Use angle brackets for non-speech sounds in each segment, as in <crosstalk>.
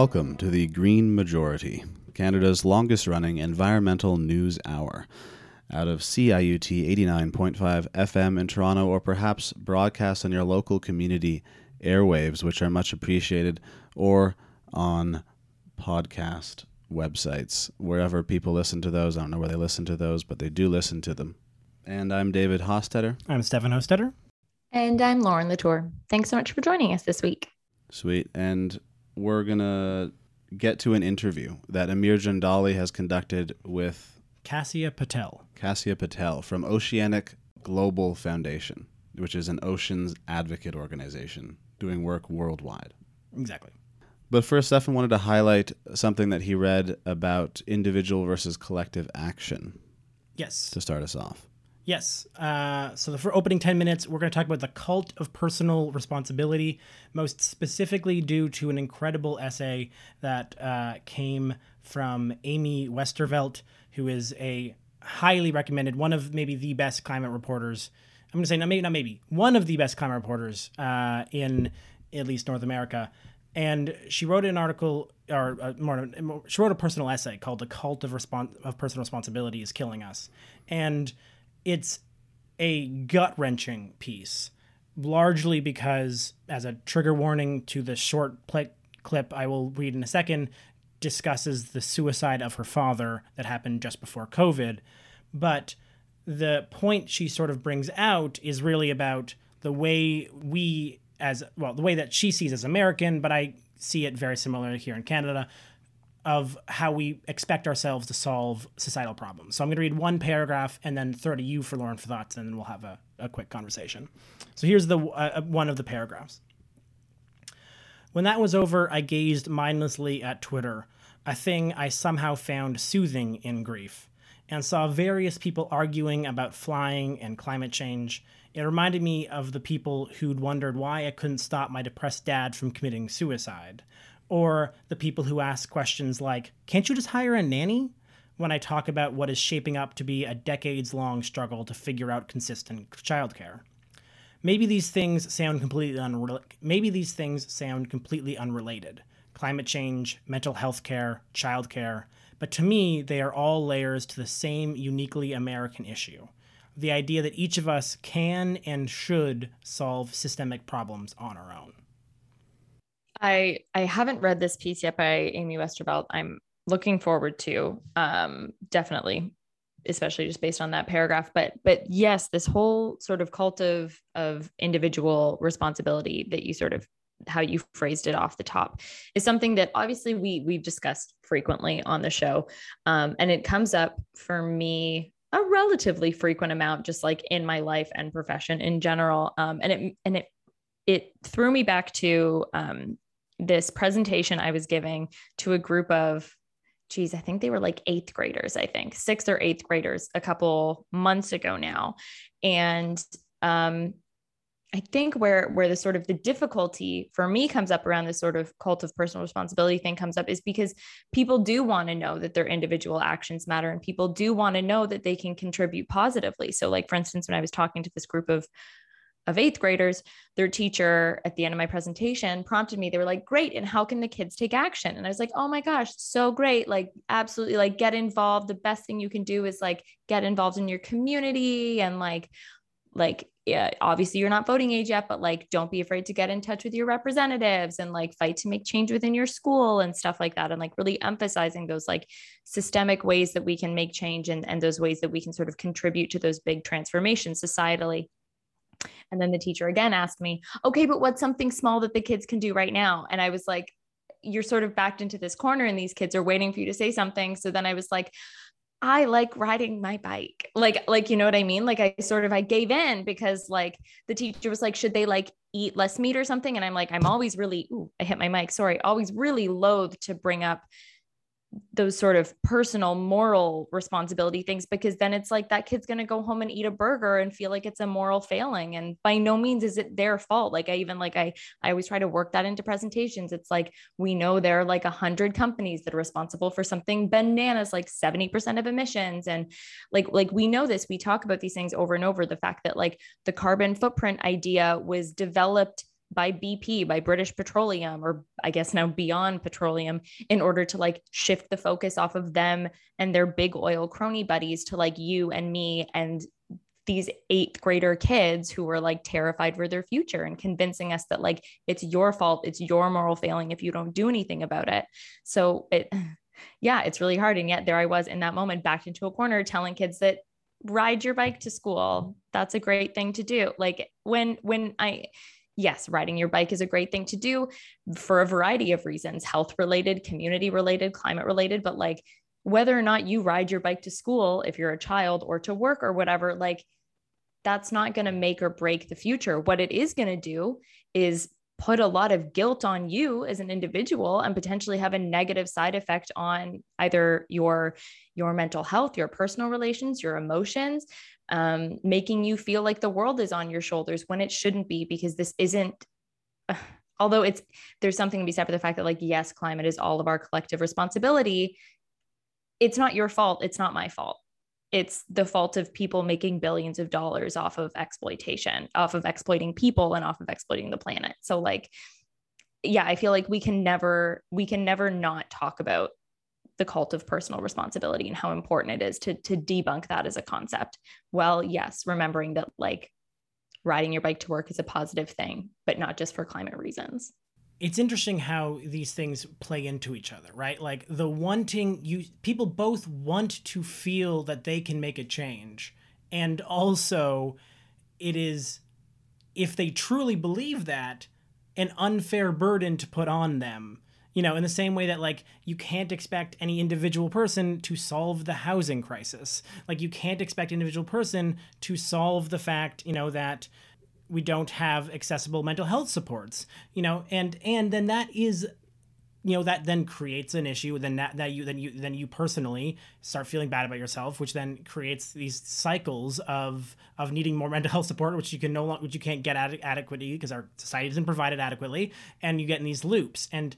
Welcome to the Green Majority, Canada's longest running environmental news hour. Out of CIUT 89.5 FM in Toronto, or perhaps broadcast on your local community airwaves, which are much appreciated, or on podcast websites, wherever people listen to those. I don't know where they listen to those, but they do listen to them. And I'm David Hostetter. I'm Stefan Hostetter. And I'm Lauren Latour. Thanks so much for joining us this week. Sweet. And we're going to get to an interview that Amir Jandali has conducted with Cassia Patel. Cassia Patel from Oceanic Global Foundation, which is an oceans advocate organization doing work worldwide. Exactly. But first, Stefan wanted to highlight something that he read about individual versus collective action. Yes. To start us off. Yes. Uh, so, for opening 10 minutes, we're going to talk about the cult of personal responsibility, most specifically due to an incredible essay that uh, came from Amy Westervelt, who is a highly recommended, one of maybe the best climate reporters. I'm going to say, not maybe, not maybe, one of the best climate reporters uh, in at least North America. And she wrote an article, or uh, more, she wrote a personal essay called "The Cult of, Respons- of Personal Responsibility is Killing Us," and it's a gut wrenching piece, largely because, as a trigger warning to the short pl- clip I will read in a second, discusses the suicide of her father that happened just before COVID. But the point she sort of brings out is really about the way we, as well, the way that she sees as American, but I see it very similar here in Canada, of how we expect ourselves to solve societal problems. So I'm going to read one paragraph and then throw to you for Lauren for thoughts, and then we'll have a, a quick conversation. So here's the uh, uh, one of the paragraphs. When that was over, I gazed mindlessly at Twitter, a thing I somehow found soothing in grief, and saw various people arguing about flying and climate change. It reminded me of the people who'd wondered why I couldn't stop my depressed dad from committing suicide or the people who ask questions like, can't you just hire a nanny? When I talk about what is shaping up to be a decades long struggle to figure out consistent childcare. Maybe these things sound completely unre- maybe these things sound completely unrelated. Climate change, mental health care, childcare, but to me they are all layers to the same uniquely American issue. The idea that each of us can and should solve systemic problems on our own. I I haven't read this piece yet by Amy Westervelt. I'm looking forward to um, definitely, especially just based on that paragraph. But but yes, this whole sort of cult of of individual responsibility that you sort of how you phrased it off the top is something that obviously we we've discussed frequently on the show, um, and it comes up for me a relatively frequent amount, just like in my life and profession in general. Um, and it and it it threw me back to um, this presentation I was giving to a group of, geez, I think they were like eighth graders, I think sixth or eighth graders a couple months ago now. And um, I think where where the sort of the difficulty for me comes up around this sort of cult of personal responsibility thing comes up is because people do want to know that their individual actions matter and people do want to know that they can contribute positively. So like for instance when I was talking to this group of of eighth graders, their teacher at the end of my presentation prompted me. They were like, Great. And how can the kids take action? And I was like, Oh my gosh, so great. Like, absolutely, like, get involved. The best thing you can do is like get involved in your community and like, like, yeah, obviously you're not voting age yet, but like, don't be afraid to get in touch with your representatives and like fight to make change within your school and stuff like that. And like really emphasizing those like systemic ways that we can make change and, and those ways that we can sort of contribute to those big transformations societally and then the teacher again asked me, okay, but what's something small that the kids can do right now? And I was like, you're sort of backed into this corner and these kids are waiting for you to say something. So then I was like, I like riding my bike. Like, like, you know what I mean? Like I sort of, I gave in because like the teacher was like, should they like eat less meat or something? And I'm like, I'm always really, ooh, I hit my mic. Sorry. Always really loath to bring up those sort of personal moral responsibility things because then it's like that kid's going to go home and eat a burger and feel like it's a moral failing and by no means is it their fault. Like i even like i i always try to work that into presentations. It's like we know there are like a hundred companies that are responsible for something bananas like 70% of emissions and like like we know this. We talk about these things over and over. The fact that like the carbon footprint idea was developed by BP, by British Petroleum, or I guess now beyond petroleum, in order to like shift the focus off of them and their big oil crony buddies to like you and me and these eighth grader kids who were like terrified for their future and convincing us that like it's your fault, it's your moral failing if you don't do anything about it. So it, <sighs> yeah, it's really hard. And yet there I was in that moment backed into a corner telling kids that ride your bike to school. That's a great thing to do. Like when, when I, yes, riding your bike is a great thing to do for a variety of reasons, health related, community related, climate related, but like whether or not you ride your bike to school, if you're a child or to work or whatever, like that's not going to make or break the future. What it is going to do is put a lot of guilt on you as an individual and potentially have a negative side effect on either your your mental health your personal relations your emotions um, making you feel like the world is on your shoulders when it shouldn't be because this isn't uh, <sighs> although it's there's something to be said for the fact that like yes climate is all of our collective responsibility it's not your fault it's not my fault it's the fault of people making billions of dollars off of exploitation, off of exploiting people and off of exploiting the planet. So like yeah, I feel like we can never we can never not talk about the cult of personal responsibility and how important it is to to debunk that as a concept. Well, yes, remembering that like riding your bike to work is a positive thing, but not just for climate reasons it's interesting how these things play into each other, right? Like the wanting you people both want to feel that they can make a change. And also it is if they truly believe that an unfair burden to put on them. You know, in the same way that like you can't expect any individual person to solve the housing crisis. Like you can't expect individual person to solve the fact, you know, that we don't have accessible mental health supports you know and and then that is you know that then creates an issue then that, that you then you then you personally start feeling bad about yourself which then creates these cycles of of needing more mental health support which you can no longer which you can't get ad- adequately because our society doesn't provide it adequately and you get in these loops and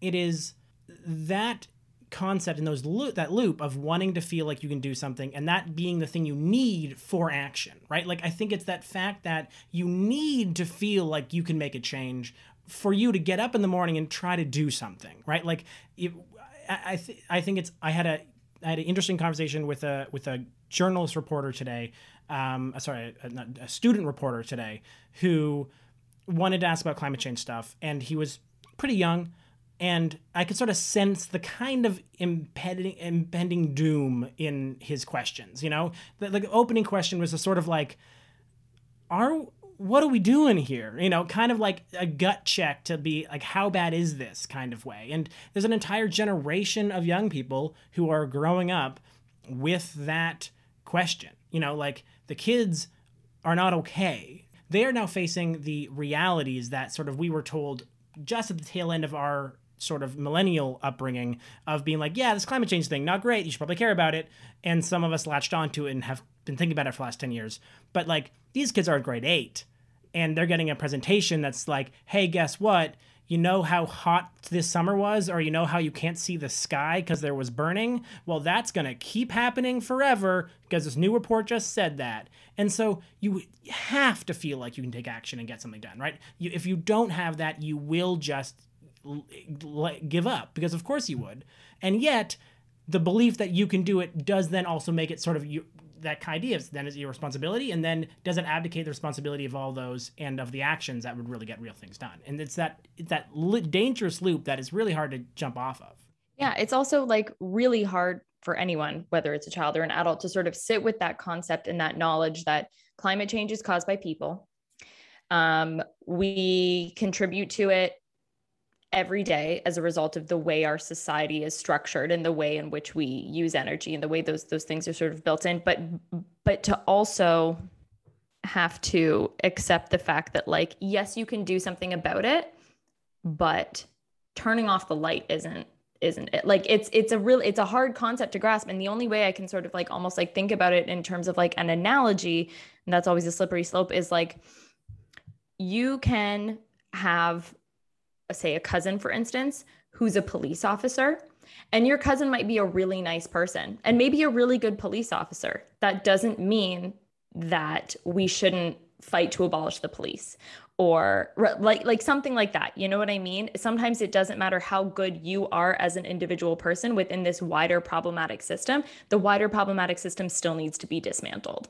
it is that concept and those loop that loop of wanting to feel like you can do something and that being the thing you need for action right? Like i think it's that fact that you need to feel like you can make a change for you to get up in the morning and try to do something right? Like it, i I, th- I think it's i had a i had an interesting conversation with a with a journalist reporter today um uh, sorry a, a student reporter today who wanted to ask about climate change stuff and he was pretty young and I could sort of sense the kind of impending impending doom in his questions. You know, the, the opening question was a sort of like, "Are what are we doing here?" You know, kind of like a gut check to be like, "How bad is this?" kind of way. And there's an entire generation of young people who are growing up with that question. You know, like the kids are not okay. They are now facing the realities that sort of we were told just at the tail end of our sort of millennial upbringing of being like, yeah, this climate change thing, not great. You should probably care about it. And some of us latched onto it and have been thinking about it for the last 10 years. But like, these kids are in grade eight and they're getting a presentation that's like, hey, guess what? You know how hot this summer was, or you know how you can't see the sky because there was burning? Well, that's going to keep happening forever because this new report just said that. And so you have to feel like you can take action and get something done, right? You, if you don't have that, you will just give up because of course you would. And yet the belief that you can do it does then also make it sort of you that idea of then is your responsibility and then doesn't abdicate the responsibility of all those and of the actions that would really get real things done. And it's that it's that dangerous loop that is really hard to jump off of. Yeah it's also like really hard for anyone whether it's a child or an adult to sort of sit with that concept and that knowledge that climate change is caused by people. Um, we contribute to it every day as a result of the way our society is structured and the way in which we use energy and the way those those things are sort of built in. But but to also have to accept the fact that like yes you can do something about it but turning off the light isn't isn't it. Like it's it's a real it's a hard concept to grasp. And the only way i can sort of like almost like think about it in terms of like an analogy and that's always a slippery slope is like you can have say a cousin for instance who's a police officer and your cousin might be a really nice person and maybe a really good police officer. That doesn't mean that we shouldn't fight to abolish the police or like like something like that. You know what i mean? Sometimes it doesn't matter how good you are as an individual person within this wider problematic system the wider problematic system still needs to be dismantled.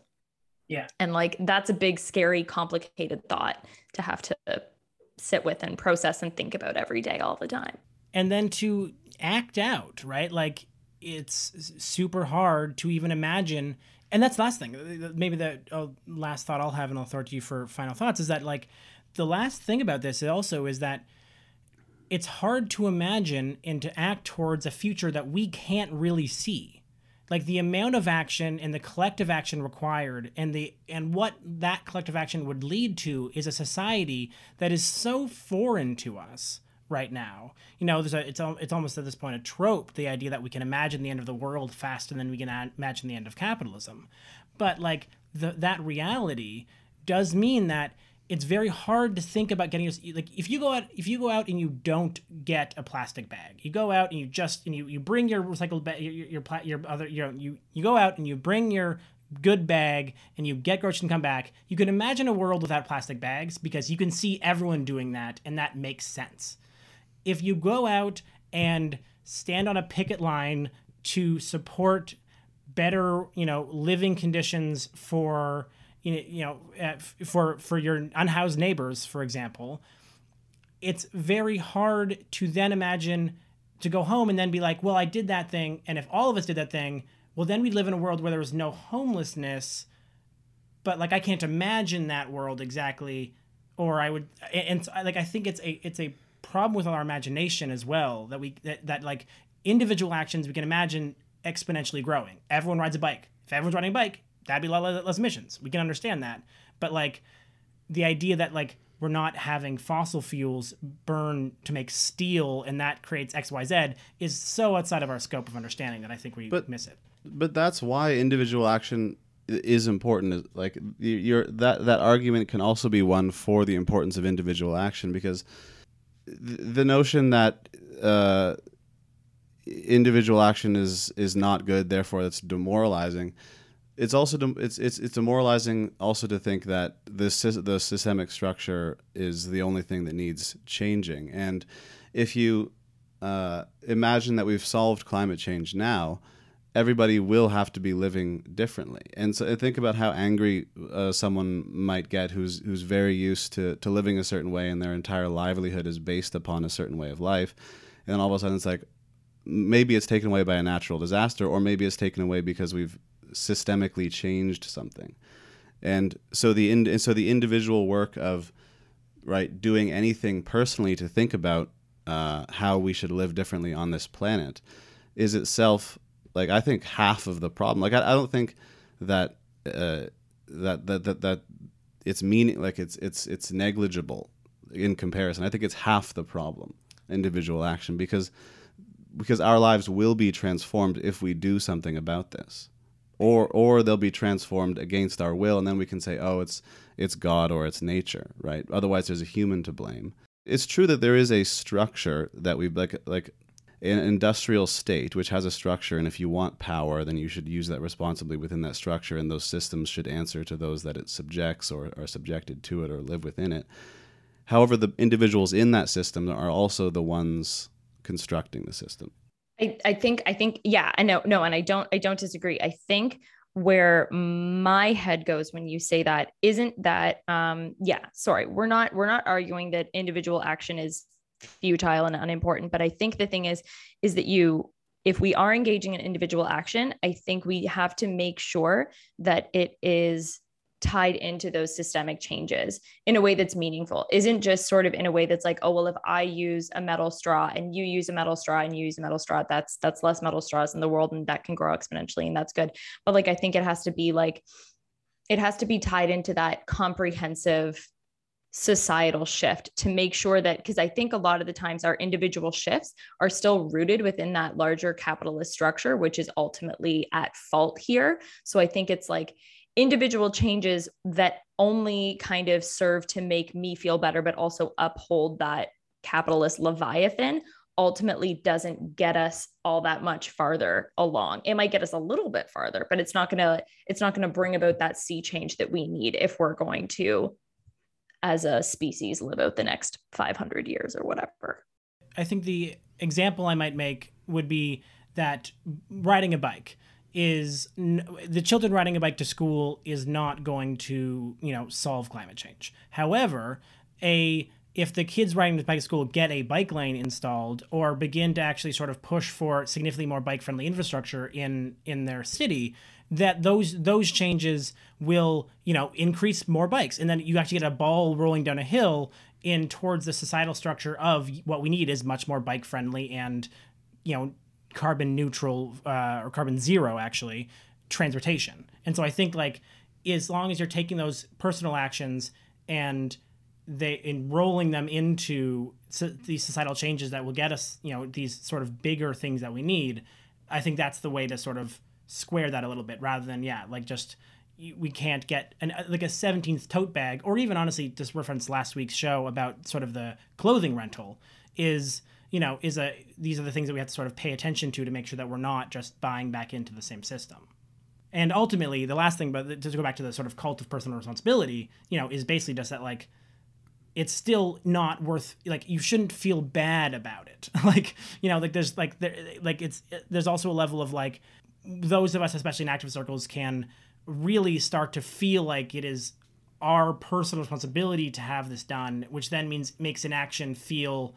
Yeah. And like that's a big scary complicated thought to have to sit with and process and think about every day all the time. And then to act out right? Like it's super hard to even imagine. And that's the last thing. Maybe the oh, last thought i'll have and i'll throw it to you for final thoughts is that like the last thing about this also is that it's hard to imagine and to act towards a future that we can't really see like the amount of action and the collective action required and the and what that collective action would lead to is a society that is so foreign to us right now. You know there's a, it's, it's almost at this point a trope the idea that we can imagine the end of the world faster than we can imagine the end of capitalism. But like the, that reality does mean that it's very hard to think about getting like if you go out if you go out and you don't get a plastic bag you go out and you just and you, you bring your recycled bag your, your, your, your other your, you you go out and you bring your good bag and you get groceries and come back you can imagine a world without plastic bags because you can see everyone doing that and that makes sense. If you go out and stand on a picket line to support better you know living conditions for you know, uh, for for your unhoused neighbors, for example, it's very hard to then imagine to go home and then be like, well, I did that thing, and if all of us did that thing, well, then we'd live in a world where there was no homelessness. But like, I can't imagine that world exactly, or I would, and like, I think it's a it's a problem with our imagination as well that we that, that like individual actions we can imagine exponentially growing. Everyone rides a bike. If everyone's riding a bike, that'd be a lot less emissions. We can understand that. But like the idea that like we're not having fossil fuels burn to make steel and that creates XYZ is so outside of our scope of understanding that I think we but, miss it. But that's why individual action is important like your that that argument can also be one for the importance of individual action because the notion that uh, individual action is is not good therefore it's demoralizing it's also it's it's it's demoralizing also to think that this the systemic structure is the only thing that needs changing. And if you uh, imagine that we've solved climate change now, everybody will have to be living differently. And so think about how angry uh, someone might get who's who's very used to to living a certain way and their entire livelihood is based upon a certain way of life. And all of a sudden it's like maybe it's taken away by a natural disaster or maybe it's taken away because we've systemically changed something. And so the in, and so the individual work of right doing anything personally to think about uh, how we should live differently on this planet is itself like I think half of the problem. Like I, I don't think that, uh, that that that that it's meaning like it's it's it's negligible in comparison. I think it's half the problem individual action because because our lives will be transformed if we do something about this or or they'll be transformed against our will and then we can say oh it's it's god or it's nature right? Otherwise there's a human to blame. It's true that there is a structure that we like like an industrial state which has a structure and if you want power then you should use that responsibly within that structure and those systems should answer to those that it subjects or are subjected to it or live within it. However the individuals in that system are also the ones constructing the system I, I think I think yeah I know no and I don't I don't disagree. I think where my head goes when you say that isn't that um yeah sorry we're not we're not arguing that individual action is futile and unimportant but I think the thing is is that you if we are engaging in individual action I think we have to make sure that it is tied into those systemic changes in a way that's meaningful isn't just sort of in a way that's like oh well if i use a metal straw and you use a metal straw and you use a metal straw that's that's less metal straws in the world and that can grow exponentially and that's good but like i think it has to be like it has to be tied into that comprehensive societal shift to make sure that because I think a lot of the times our individual shifts are still rooted within that larger capitalist structure, which is ultimately at fault here. So I think it's like individual changes that only kind of serve to make me feel better, but also uphold that capitalist leviathan ultimately doesn't get us all that much farther along. It might get us a little bit farther, but it's not going to it's not going to bring about that sea change that we need if we're going to as a species live out the next 500 years or whatever. I think the example I might make would be that riding a bike is n- the children riding a bike to school is not going to you know solve climate change. However, a if the kids riding the bike to school get a bike lane installed or begin to actually sort of push for significantly more bike friendly infrastructure in in their city, that those those changes will you know increase more bikes, and then you actually get a ball rolling down a hill in towards the societal structure of what we need is much more bike friendly and you know carbon neutral uh, or carbon zero actually transportation. And so I think like as long as you're taking those personal actions and they enrolling them into so, these societal changes that will get us, you know, these sort of bigger things that we need, I think that's the way to sort of square that a little bit rather than yeah, like just we can't get an like a 17th tote bag or even honestly just reference last week's show about sort of the clothing rental is you know is a these are the things that we have to sort of pay attention to to make sure that we're not just buying back into the same system. And ultimately the last thing but to go back to the sort of cult of personal responsibility you know is basically just that like it's still not worth like you shouldn't feel bad about it. <laughs> Like you know like there's like there like it's there's also a level of like those of us especially in active circles can really start to feel like it is our personal responsibility to have this done which then means makes an action feel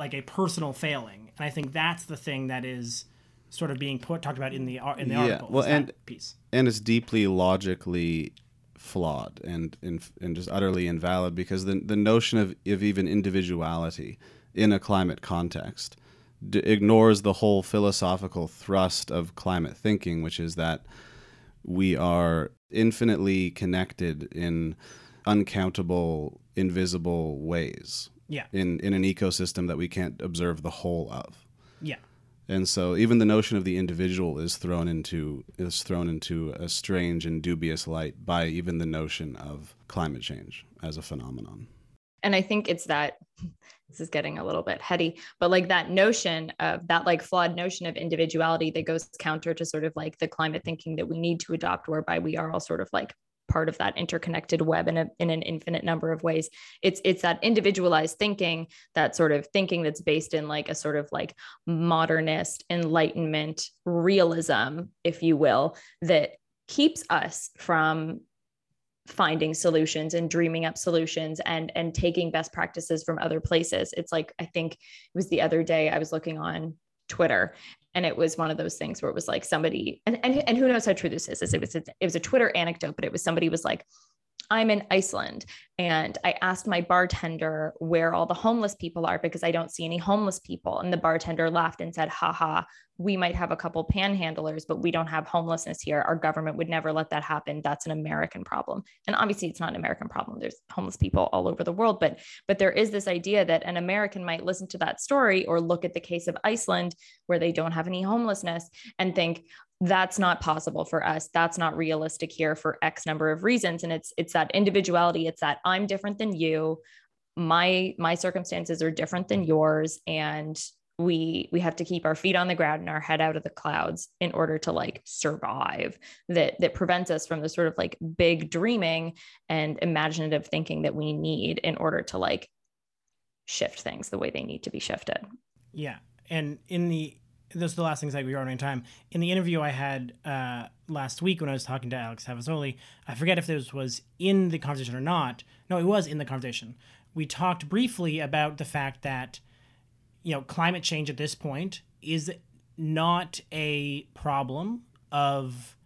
like a personal failing and i think that's the thing that is sort of being put talked about in the in the yeah, article well and piece and it's deeply logically flawed and, and and just utterly invalid because the the notion of, of even individuality in a climate context d- ignores the whole philosophical thrust of climate thinking, which is that we are infinitely connected in uncountable, invisible ways. Yeah. In in an ecosystem that we can't observe the whole of. Yeah. And so even the notion of the individual is thrown into is thrown into a strange and dubious light by even the notion of climate change as a phenomenon. And I think it's that this is getting a little bit heady, but like that notion of that like flawed notion of individuality that goes counter to sort of like the climate thinking that we need to adopt, whereby we are all sort of like part of that interconnected web in, a, in an infinite number of ways. It's it's that individualized thinking that sort of thinking that's based in like a sort of like modernist enlightenment realism if you will that keeps us from finding solutions and dreaming up solutions and and taking best practices from other places. It's like i think it was the other day i was looking on twitter and it was one of those things where it was like somebody and, and, and who knows how true this is, is it mm-hmm. was it was a twitter anecdote but it was somebody was like I'm in Iceland and I asked my bartender where all the homeless people are because I don't see any homeless people. And the bartender laughed and said, haha, we might have a couple panhandlers, but we don't have homelessness here. Our government would never let that happen. That's an American problem. And obviously it's not an American problem. There's homeless people all over the world, but but there is this idea that an American might listen to that story or look at the case of Iceland where they don't have any homelessness and think, that's not possible for us. That's not realistic here for x number of reasons. And it's it's that individuality. It's that i'm different than you. My my circumstances are different than yours. And we we have to keep our feet on the ground and our head out of the clouds in order to like survive. That that prevents us from the sort of like big dreaming and imaginative thinking that we need in order to like shift things the way they need to be shifted. Yeah. And in the this is the last things I we are running time. In the interview I had uh, last week when I was talking to Alex Havasoli, I forget if this was in the conversation or not. No, it was in the conversation. We talked briefly about the fact that you know climate change at this point is not a problem of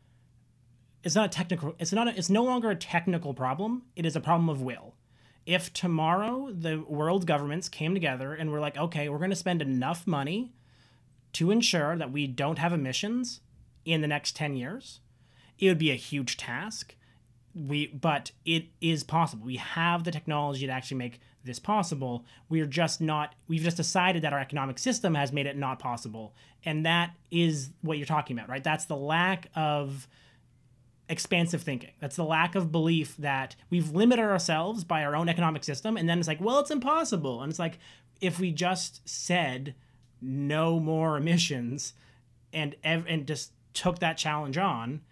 it's not a technical it's not a, it's no longer a technical problem it is a problem of will if tomorrow the world governments came together and were like okay we're going to spend enough money to ensure that we don't have emissions in the next 10 years. It would be a huge task. We but it is possible. We have the technology to actually make this possible. We're just not we've just decided that our economic system has made it not possible. And that is what you're talking about, right? That's the lack of expansive thinking. That's the lack of belief that we've limited ourselves by our own economic system and then it's like, well, it's impossible. And it's like if we just said no more emissions and ev- and just took that challenge on,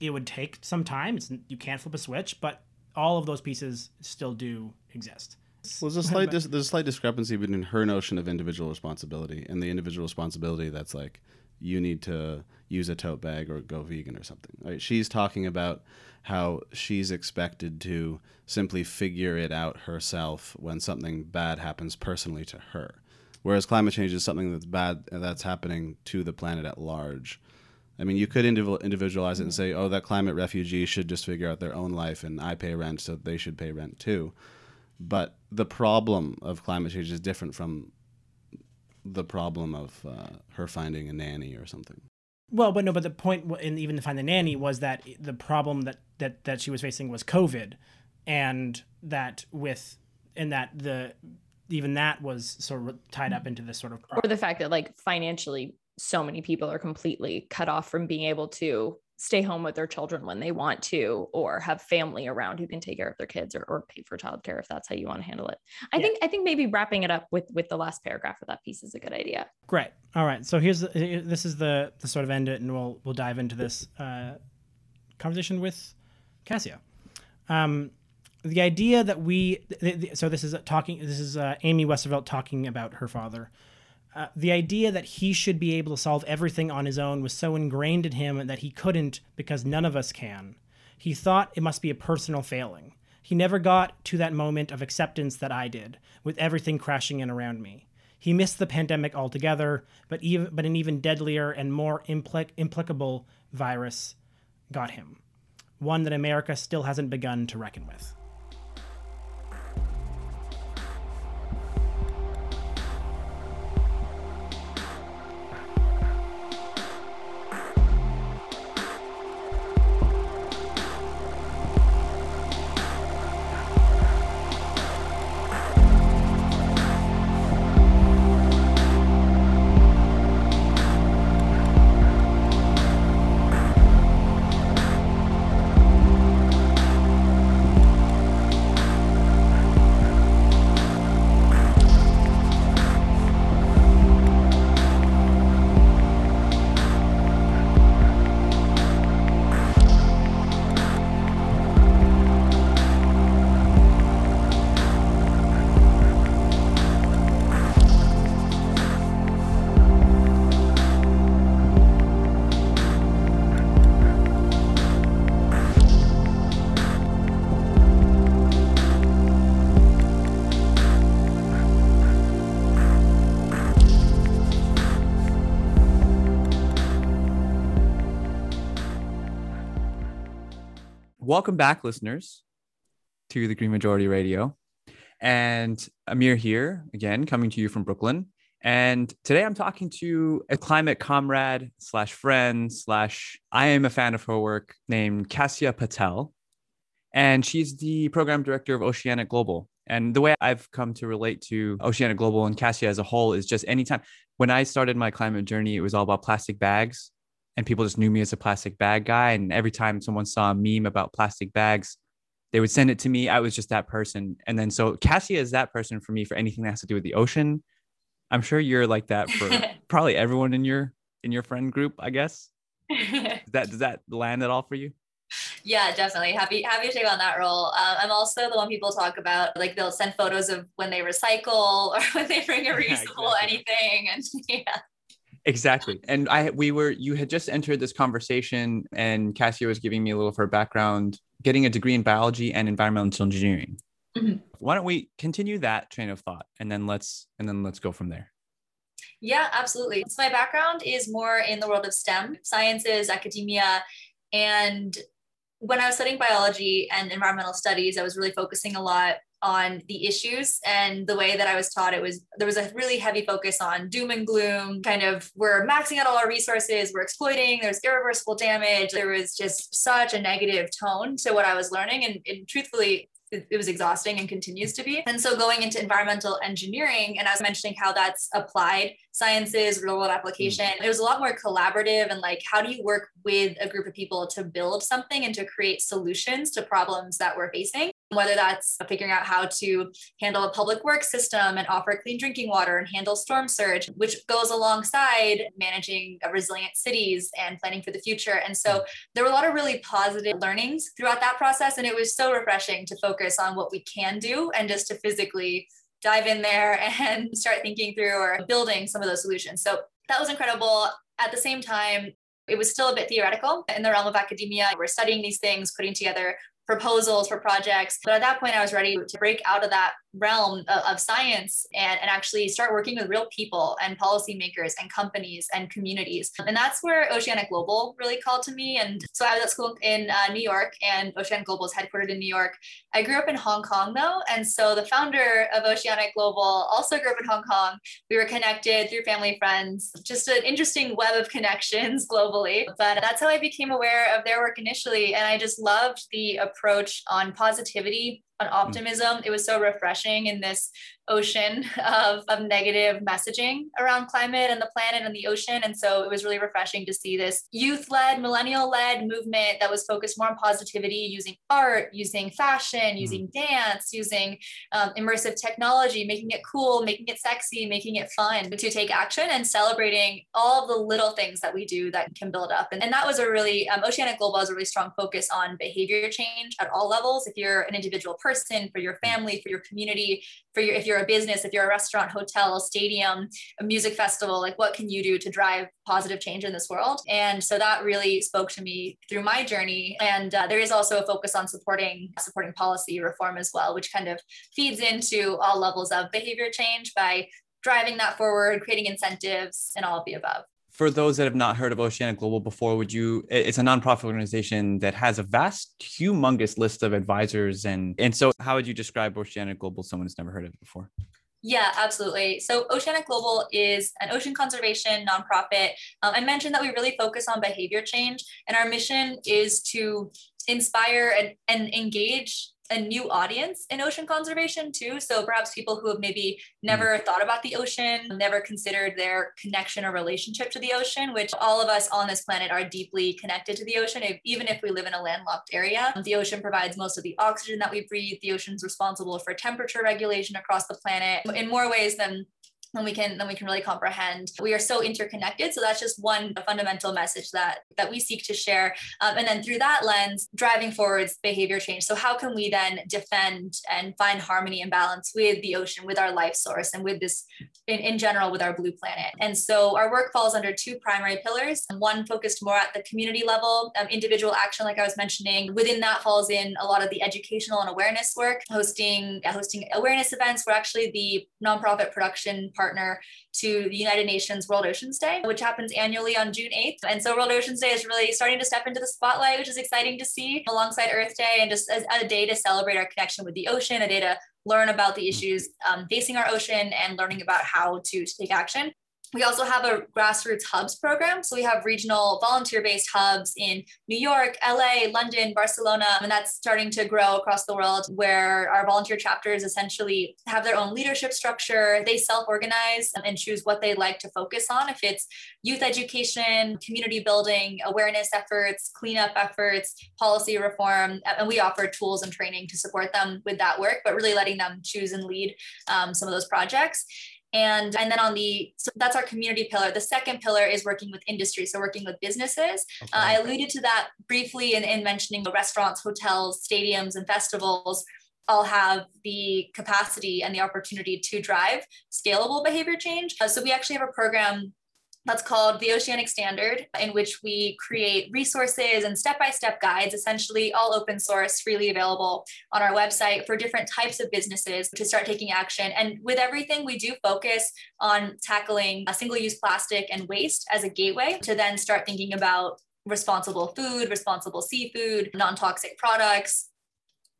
it would take some time. It's you can't flip a switch, but all of those pieces still do exist. Well, there's a slight dis- there's a slight discrepancy between her notion of individual responsibility and the individual responsibility that's like you need to use a tote bag or go vegan or something. Right? She's talking about how she's expected to simply figure it out herself when something bad happens personally to her. Whereas climate change is something that's bad that's happening to the planet at large. I mean, you could individualize it and say, "Oh, that climate refugee should just figure out their own life, and I pay rent, so they should pay rent too." But the problem of climate change is different from the problem of uh, her finding a nanny or something. Well, but no, but the point, in even to find the nanny, was that the problem that that that she was facing was COVID, and that with and that the even that was sort of tied up into this sort of or the fact that like financially so many people are completely cut off from being able to stay home with their children when they want to or have family around who can take care of their kids or, or pay for childcare if that's how you want to handle it. I yeah. think i think maybe wrapping it up with with the last paragraph of that piece is a good idea. Great. All right. So here's the, this is the the sort of end it and we'll we'll dive into this uh, conversation with cassia. Um, the idea that we so this is talking this is uh, amy westervelt talking about her father uh, the idea that he should be able to solve everything on his own was so ingrained in him that he couldn't because none of us can. He thought it must be a personal failing. He never got to that moment of acceptance that I did, with everything crashing in around me. He missed the pandemic altogether, but even but an even deadlier and more implic- implicable virus got him. One that America still hasn't begun to reckon with. Welcome back, listeners, to the Green Majority Radio. And Amir here again, coming to you from Brooklyn. And today I'm talking to a climate comrade slash friend slash I am a fan of her work named Cassia Patel. And she's the program director of Oceanic Global. And the way I've come to relate to Oceanic Global and Cassia as a whole is just anytime when I started my climate journey, it was all about plastic bags and people just knew me as a plastic bag guy. And every time someone saw a meme about plastic bags, they would send it to me. I was just that person. And then so Cassia is that person for me for anything that has to do with the ocean. I'm sure you're like that for <laughs> probably everyone in your in your friend group, I guess. <laughs> does that does that land at all for you? Yeah, definitely. Happy happy to take on that role. Um, I'm also the one people talk about. Like they'll send photos of when they recycle <laughs> or when they bring a reusable yeah, exactly. anything, and yeah exactly and i we were you had just entered this conversation and cassia was giving me a little of her background getting a degree in biology and environmental engineering. Mm-hmm. why don't we continue that train of thought and then let's and then let's go from there. Yeah absolutely. So my background is more in the world of stem sciences academia and when i was studying biology and environmental studies i was really focusing a lot on the issues and the way that I was taught it was there was a really heavy focus on doom and gloom kind of we're maxing out all our resources we're exploiting there's irreversible damage there was just such a negative tone to what I was learning and, and truthfully it, was exhausting and continues to be. And so going into environmental engineering, and I was mentioning how that's applied sciences, real world application, mm. it was a lot more collaborative and like, how do you work with a group of people to build something and to create solutions to problems that we're facing? whether that's figuring out how to handle a public works system and offer clean drinking water and handle storm surge, which goes alongside managing resilient cities and planning for the future. And so there were a lot of really positive learnings throughout that process. And it was so refreshing to focus on what we can do and just to physically dive in there <laughs> and start thinking through or building some of those solutions. So that was incredible. At the same time, it was still a bit theoretical in the realm of academia. We're studying these things, putting together proposals for projects. But at that point, I was ready to break out of that realm of, science and, and actually start working with real people and policymakers and companies and communities. And that's where Oceanic Global really called to me. And so I was at school in uh, New York, and Oceanic Global is headquartered in New York. I grew up in Hong Kong, though. And so the founder of Oceanic Global also grew up in Hong Kong. We were connected through family friends, just an interesting web of connections <laughs> globally. But that's how I became aware of their work initially. And I just loved the approach on positivity on optimism. It was so refreshing in this ocean <laughs> of, of negative messaging around climate and the planet and the ocean. And so it was really refreshing to see this youth led, millennial led movement that was focused more on positivity using art, using fashion, mm-hmm. using dance, using um, immersive technology, making it cool, making it sexy, making it fun to take action and celebrating all the little things that we do that can build up. And, and that was a really, um, Oceanic Global has a really strong focus on behavior change at all levels. If you're an individual person, for your family, for your community, for your if you're a business if you're a restaurant hotel stadium a music festival like what can you do to drive positive change in this world? And so that really spoke to me through my journey. And uh, there is also a focus on supporting supporting policy reform as well which kind of feeds into all levels of behavior change by driving that forward creating incentives and all of the above for those that have not heard of Oceanic Global before, would you? It's a nonprofit organization that has a vast, humongous list of advisors, and and so how would you describe Oceanic Global? Someone who's never heard of it before. Yeah, absolutely. So Oceanic Global is an ocean conservation nonprofit. Um, I mentioned that we really focus on behavior change, and our mission is to inspire and, and engage a new audience in ocean conservation too. So perhaps people who have maybe never mm. thought about the ocean, never considered their connection or relationship to the ocean, which all of us on this planet are deeply connected to the ocean, if, even if we live in a landlocked area. The ocean provides most of the oxygen that we breathe. The ocean's responsible for temperature regulation across the planet in more ways than then we can then we can really comprehend. We are so interconnected so that's just one fundamental message that that we seek to share. Um, and then through that lens driving forwards behavior change. So how can we then defend and find harmony and balance with the ocean with our life source and with this in, in general with our blue planet? And so our work falls under two primary pillars. One focused more at the community level um, individual action like i was mentioning. Within that falls in a lot of the educational and awareness work hosting hosting awareness events. We're actually the nonprofit production partner to the United Nations World Oceans Day, which happens annually on June 8th. And so World Oceans Day is really starting to step into the spotlight, which is exciting to see alongside Earth Day and just as a day to celebrate our connection with the ocean, a day to learn about the issues um, facing our ocean and learning about how to, to take action. We also have a grassroots hubs program. So we have regional volunteer based hubs in New York, LA, London, Barcelona, and that's starting to grow across the world where our volunteer chapters essentially have their own leadership structure. They self organize and choose what they like to focus on. If it's youth education, community building, awareness efforts, cleanup efforts, policy reform, and we offer tools and training to support them with that work, but really letting them choose and lead um, some of those projects and and then on the so that's our community pillar. The second pillar is working with industry so working with businesses. Okay. uh, i alluded to that briefly in, in mentioning the restaurants hotels stadiums and festivals all have the capacity and the opportunity to drive scalable behavior change. Uh, so we actually have a program that's called the Oceanic Standard, in which we create resources and step by step guides, essentially all open source, freely available on our website for different types of businesses to start taking action. And with everything, we do focus on tackling single use plastic and waste as a gateway to then start thinking about responsible food, responsible seafood, non toxic products,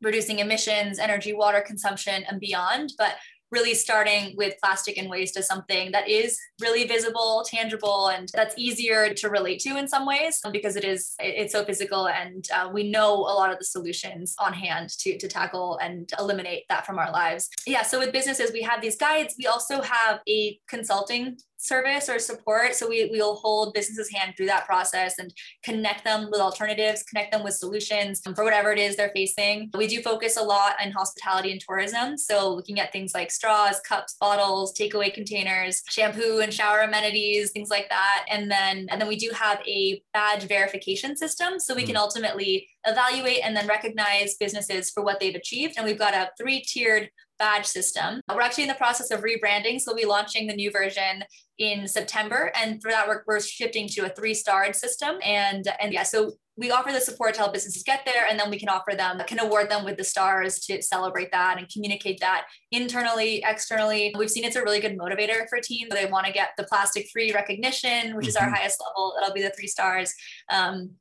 reducing emissions, energy, water consumption, and beyond. But really starting with plastic and waste as something that is really visible, tangible, and that's easier to relate to in some ways because it is it's so physical and uh, we know a lot of the solutions on hand to to tackle and eliminate that from our lives. Yeah, so with businesses we have these guides. We also have a consulting service or support. So we, we'll hold businesses' hand through that process and connect them with alternatives, connect them with solutions for whatever it is they're facing. We do focus a lot on hospitality and tourism. So looking at things like straws, cups, bottles, takeaway containers, shampoo and shower amenities, things like that. And then, and then we do have a badge verification system. So we can mm. ultimately evaluate and then recognize businesses for what they've achieved. And we've got a three tiered badge system. We're actually in the process of rebranding. So we'll be launching the new version in September. And for that, we're, we're shifting to a three starred system. And, and yeah, so we offer the support to help businesses get there and then we can offer them can award them with the stars to celebrate that and communicate that internally externally we've seen it's a really good motivator for teams they want to get the plastic free recognition which mm-hmm. is our mm-hmm. highest level that'll be the three stars um,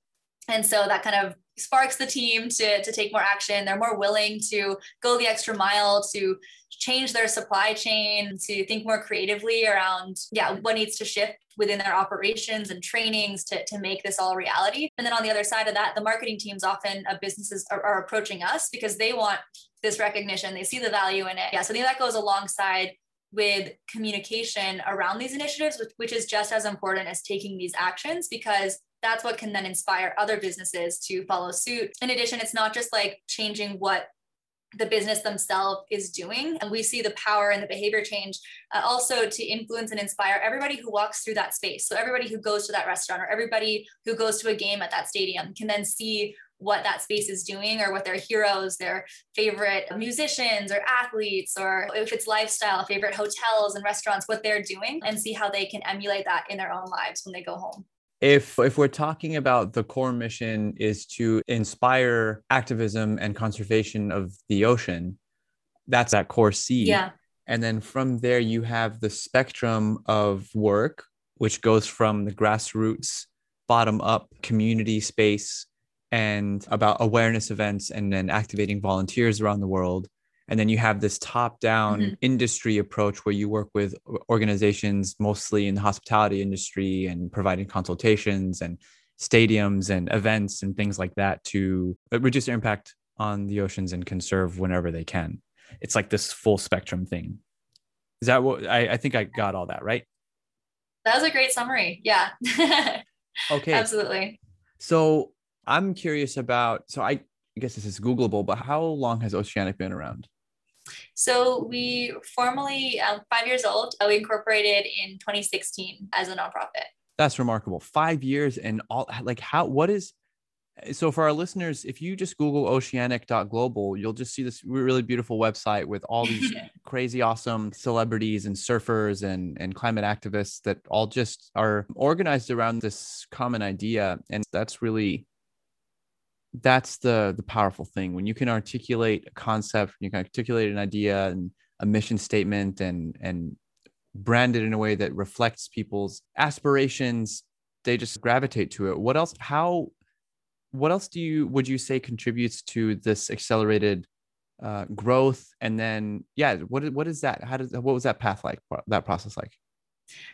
and so that kind of sparks the team to, to take more action. They're more willing to go the extra mile to change their supply chain, to think more creatively around, yeah, what needs to shift within their operations and trainings to, to make this all reality. And then on the other side of that, the marketing teams often of businesses are, are approaching us because they want this recognition. They see the value in it. Yeah. So I think that goes alongside with communication around these initiatives, which, which is just as important as taking these actions because that's what can then inspire other businesses to follow suit. In addition, it's not just like changing what the business themselves is doing. And we see the power and the behavior change uh, also to influence and inspire everybody who walks through that space. So, everybody who goes to that restaurant or everybody who goes to a game at that stadium can then see what that space is doing or what their heroes, their favorite musicians or athletes, or if it's lifestyle, favorite hotels and restaurants, what they're doing and see how they can emulate that in their own lives when they go home if if we're talking about the core mission is to inspire activism and conservation of the ocean that's that core C. Yeah. And then from there you have the spectrum of work which goes from the grassroots bottom up community space and about awareness events and then activating volunteers around the world and then you have this top down mm-hmm. industry approach where you work with organizations mostly in the hospitality industry and providing consultations and stadiums and events and things like that to reduce their impact on the oceans and conserve whenever they can. It's like this full spectrum thing. Is that what I, I think I got all that right? That was a great summary. Yeah. <laughs> okay. Absolutely. So I'm curious about so I I guess this is Googleable, but how long has Oceanic been around? So we formally, um, five years old, uh, we incorporated in 2016 as a nonprofit. That's remarkable. Five years and all like how, what is, so for our listeners, if you just Google oceanic.global, you'll just see this really beautiful website with all these <laughs> crazy awesome celebrities and surfers and, and climate activists that all just are organized around this common idea. And that's really that's the the powerful thing. When you can articulate a concept you can articulate an idea and a mission statement and and brand it in a way that reflects people's aspirations they just gravitate to it. What else how what else do you would you say contributes to this accelerated uh, growth? And then yeah what what is that? How does what was that path like that process like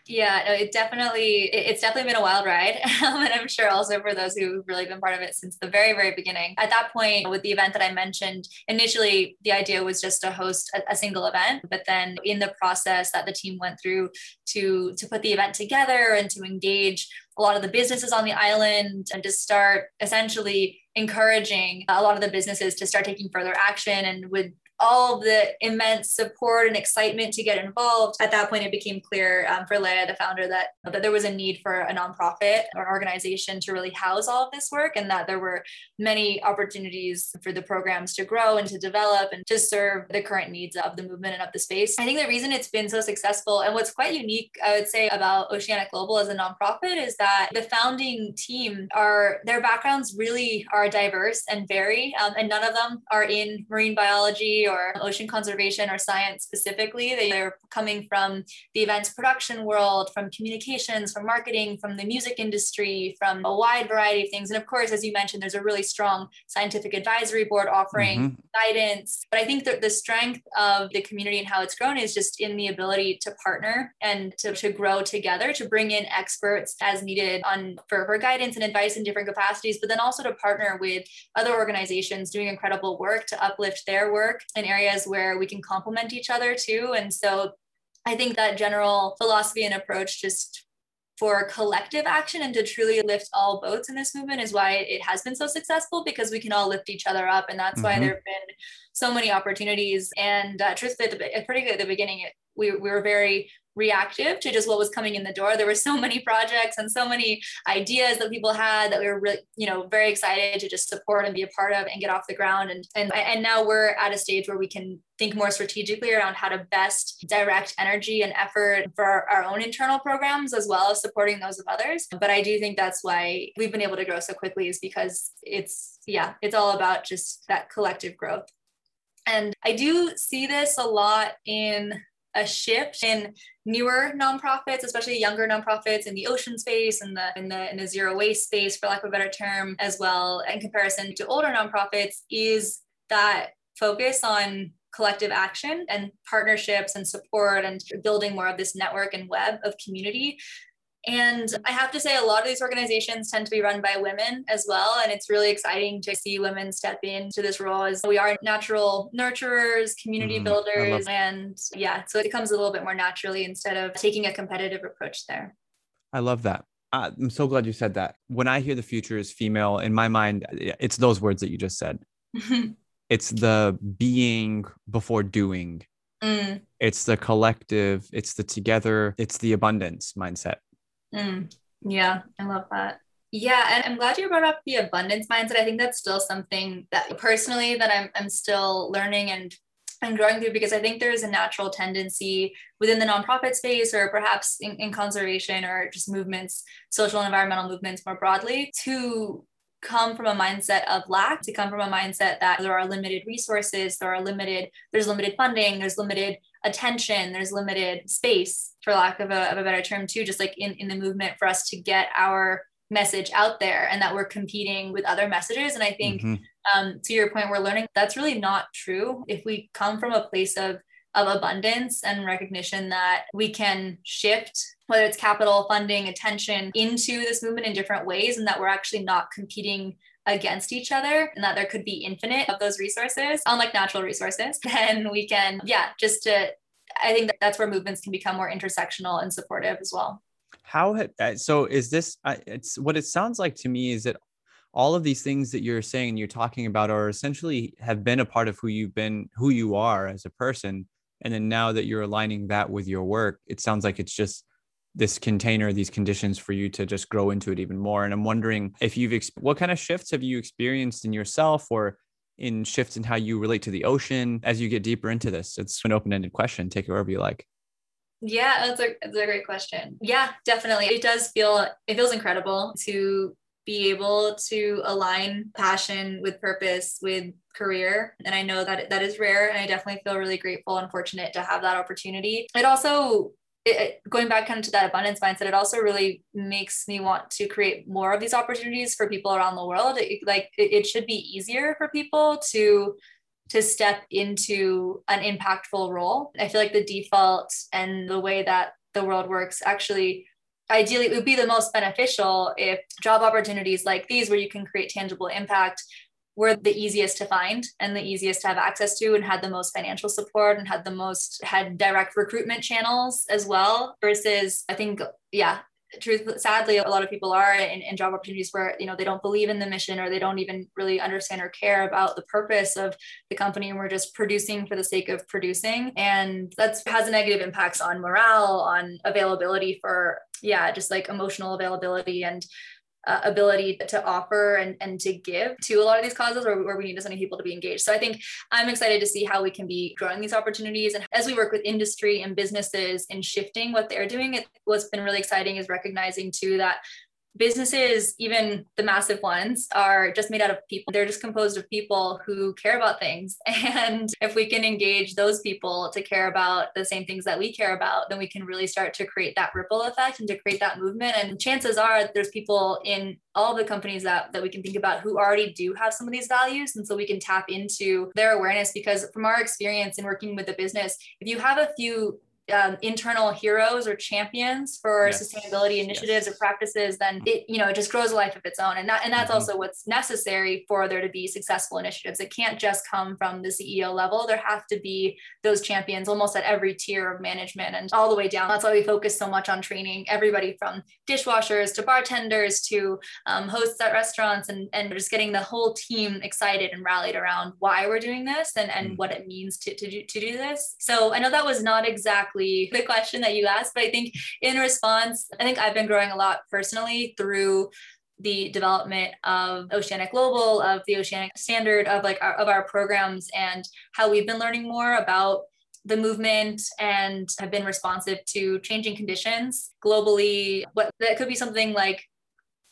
yeah, no, it definitely it's definitely been a wild ride, <laughs> um, and I'm sure also for those who've really been part of it since the very very beginning. At that point, with the event that I mentioned initially, the idea was just to host a, a single event, but then in the process that the team went through to to put the event together and to engage a lot of the businesses on the island and to start essentially encouraging a lot of the businesses to start taking further action and would all of the immense support and excitement to get involved. At that point, it became clear um, for Lea, the founder, that, that there was a need for a nonprofit or an organization to really house all of this work and that there were many opportunities for the programs to grow and to develop and to serve the current needs of the movement and of the space. I think the reason it's been so successful and what's quite unique, I would say, about Oceanic Global as a nonprofit is that the founding team are their backgrounds really are diverse and vary, um, and none of them are in marine biology or ocean conservation or science specifically. They are coming from the events production world, from communications, from marketing, from the music industry, from a wide variety of things. And of course, as you mentioned, there's a really strong scientific advisory board offering mm-hmm. guidance. But I think that the strength of the community and how it's grown is just in the ability to partner and to, to grow together, to bring in experts as needed on for, for guidance and advice in different capacities, but then also to partner with other organizations doing incredible work to uplift their work and areas where we can complement each other too. And so I think that general philosophy and approach just for collective action and to truly lift all boats in this movement is why it has been so successful because we can all lift each other up and that's mm-hmm. why there have been so many opportunities and uh, truthfully at the, particularly at the beginning it, we, we were very reactive to just what was coming in the door. There were so many projects and so many ideas that people had that we were really, you know, very excited to just support and be a part of and get off the ground. And and and now we're at a stage where we can think more strategically around how to best direct energy and effort for our, our own internal programs as well as supporting those of others. But I do think that's why we've been able to grow so quickly is because it's yeah, it's all about just that collective growth. And I do see this a lot in a shift in newer nonprofits, especially younger nonprofits in the ocean space and the in the in the zero waste space, for lack of a better term, as well, in comparison to older nonprofits, is that focus on collective action and partnerships and support and building more of this network and web of community and I have to say, a lot of these organizations tend to be run by women as well. And it's really exciting to see women step into this role as we are natural nurturers, community mm, builders. And yeah, so it comes a little bit more naturally instead of taking a competitive approach there. I love that. I'm so glad you said that. When I hear the future is female, in my mind, it's those words that you just said. <laughs> it's the being before doing. Mm. It's the collective, it's the together, it's the abundance mindset. Mm, yeah, I love that. Yeah, and I'm glad you brought up the abundance mindset. I think that's still something that personally that I'm I'm still learning and and growing through because I think there is a natural tendency within the nonprofit space or perhaps in, in conservation or just movements, social and environmental movements more broadly, to come from a mindset of lack to come from a mindset that there are limited resources there are limited there's limited funding there's limited attention there's limited space for lack of a, of a better term too just like in, in the movement for us to get our message out there and that we're competing with other messages and i think mm-hmm. um, to your point we're learning that's really not true if we come from a place of of abundance and recognition that we can shift whether it's capital funding attention into this movement in different ways and that we're actually not competing against each other and that there could be infinite of those resources unlike natural resources <laughs> then we can yeah just to i think that that's where movements can become more intersectional and supportive as well. How uh, so is this uh, it's what it sounds like to me is that all of these things that you're saying and you're talking about are essentially have been a part of who you've been who you are as a person. And then now that you're aligning that with your work it sounds like it's just this container these conditions for you to just grow into it even more. And i'm wondering if you've what kind of shifts have you experienced in yourself or in shifts in how you relate to the ocean as you get deeper into this? It's an open-ended question. Take it wherever you like. Yeah that's a, that's a great question. Yeah definitely. It does feel it feels incredible to be able to align passion with purpose with career. And i know that that is rare and i definitely feel really grateful and fortunate to have that opportunity. It also it, going back kind of to that abundance mindset it also really makes me want to create more of these opportunities for people around the world. It, like it, it should be easier for people to to step into an impactful role. I feel like the default and the way that the world works actually ideally it would be the most beneficial if job opportunities like these where you can create tangible impact were the easiest to find and the easiest to have access to and had the most financial support and had the most had direct recruitment channels as well versus i think yeah truth sadly a lot of people are in, in, job opportunities where you know they don't believe in the mission or they don't even really understand or care about the purpose of the company and we're just producing for the sake of producing. And that's has a negative impacts on morale on availability for yeah just like emotional availability and uh, ability to offer and, and to give to a lot of these causes where, where we need so many people to be engaged. So I think I'm excited to see how we can be growing these opportunities. And as we work with industry and businesses in shifting what they're doing, it, what's been really exciting is recognizing too that businesses, even the massive ones, are just made out of people. They're just composed of people who care about things. <laughs> And if we can engage those people to care about the same things that we care about, then we can really start to create that ripple effect and to create that movement. And chances are there's people in all the companies that, that we can think about who already do have some of these values. And so we can tap into their awareness because from our experience in working with the business, if you have a few um, internal heroes or champions for Yes. sustainability initiatives Yes. or practices, then it you know it just grows a life of its own, and that and that's Mhm. also what's necessary for there to be successful initiatives. It can't just come from the CEO level. There have to be those champions almost at every tier of management and all the way down. That's why we focus so much on training everybody from dishwashers to bartenders to um, hosts at restaurants and, and just getting the whole team excited and rallied around why we're doing this and, and Mm. what it means to, to, do, to do this. So I know that was not exactly the question that you asked, but I think in response, I think I've been growing a lot personally through the development of Oceanic Global, of the Oceanic Standard, of like our, of our programs, and how we've been learning more about the movement and have been responsive to changing conditions globally. What that could be something like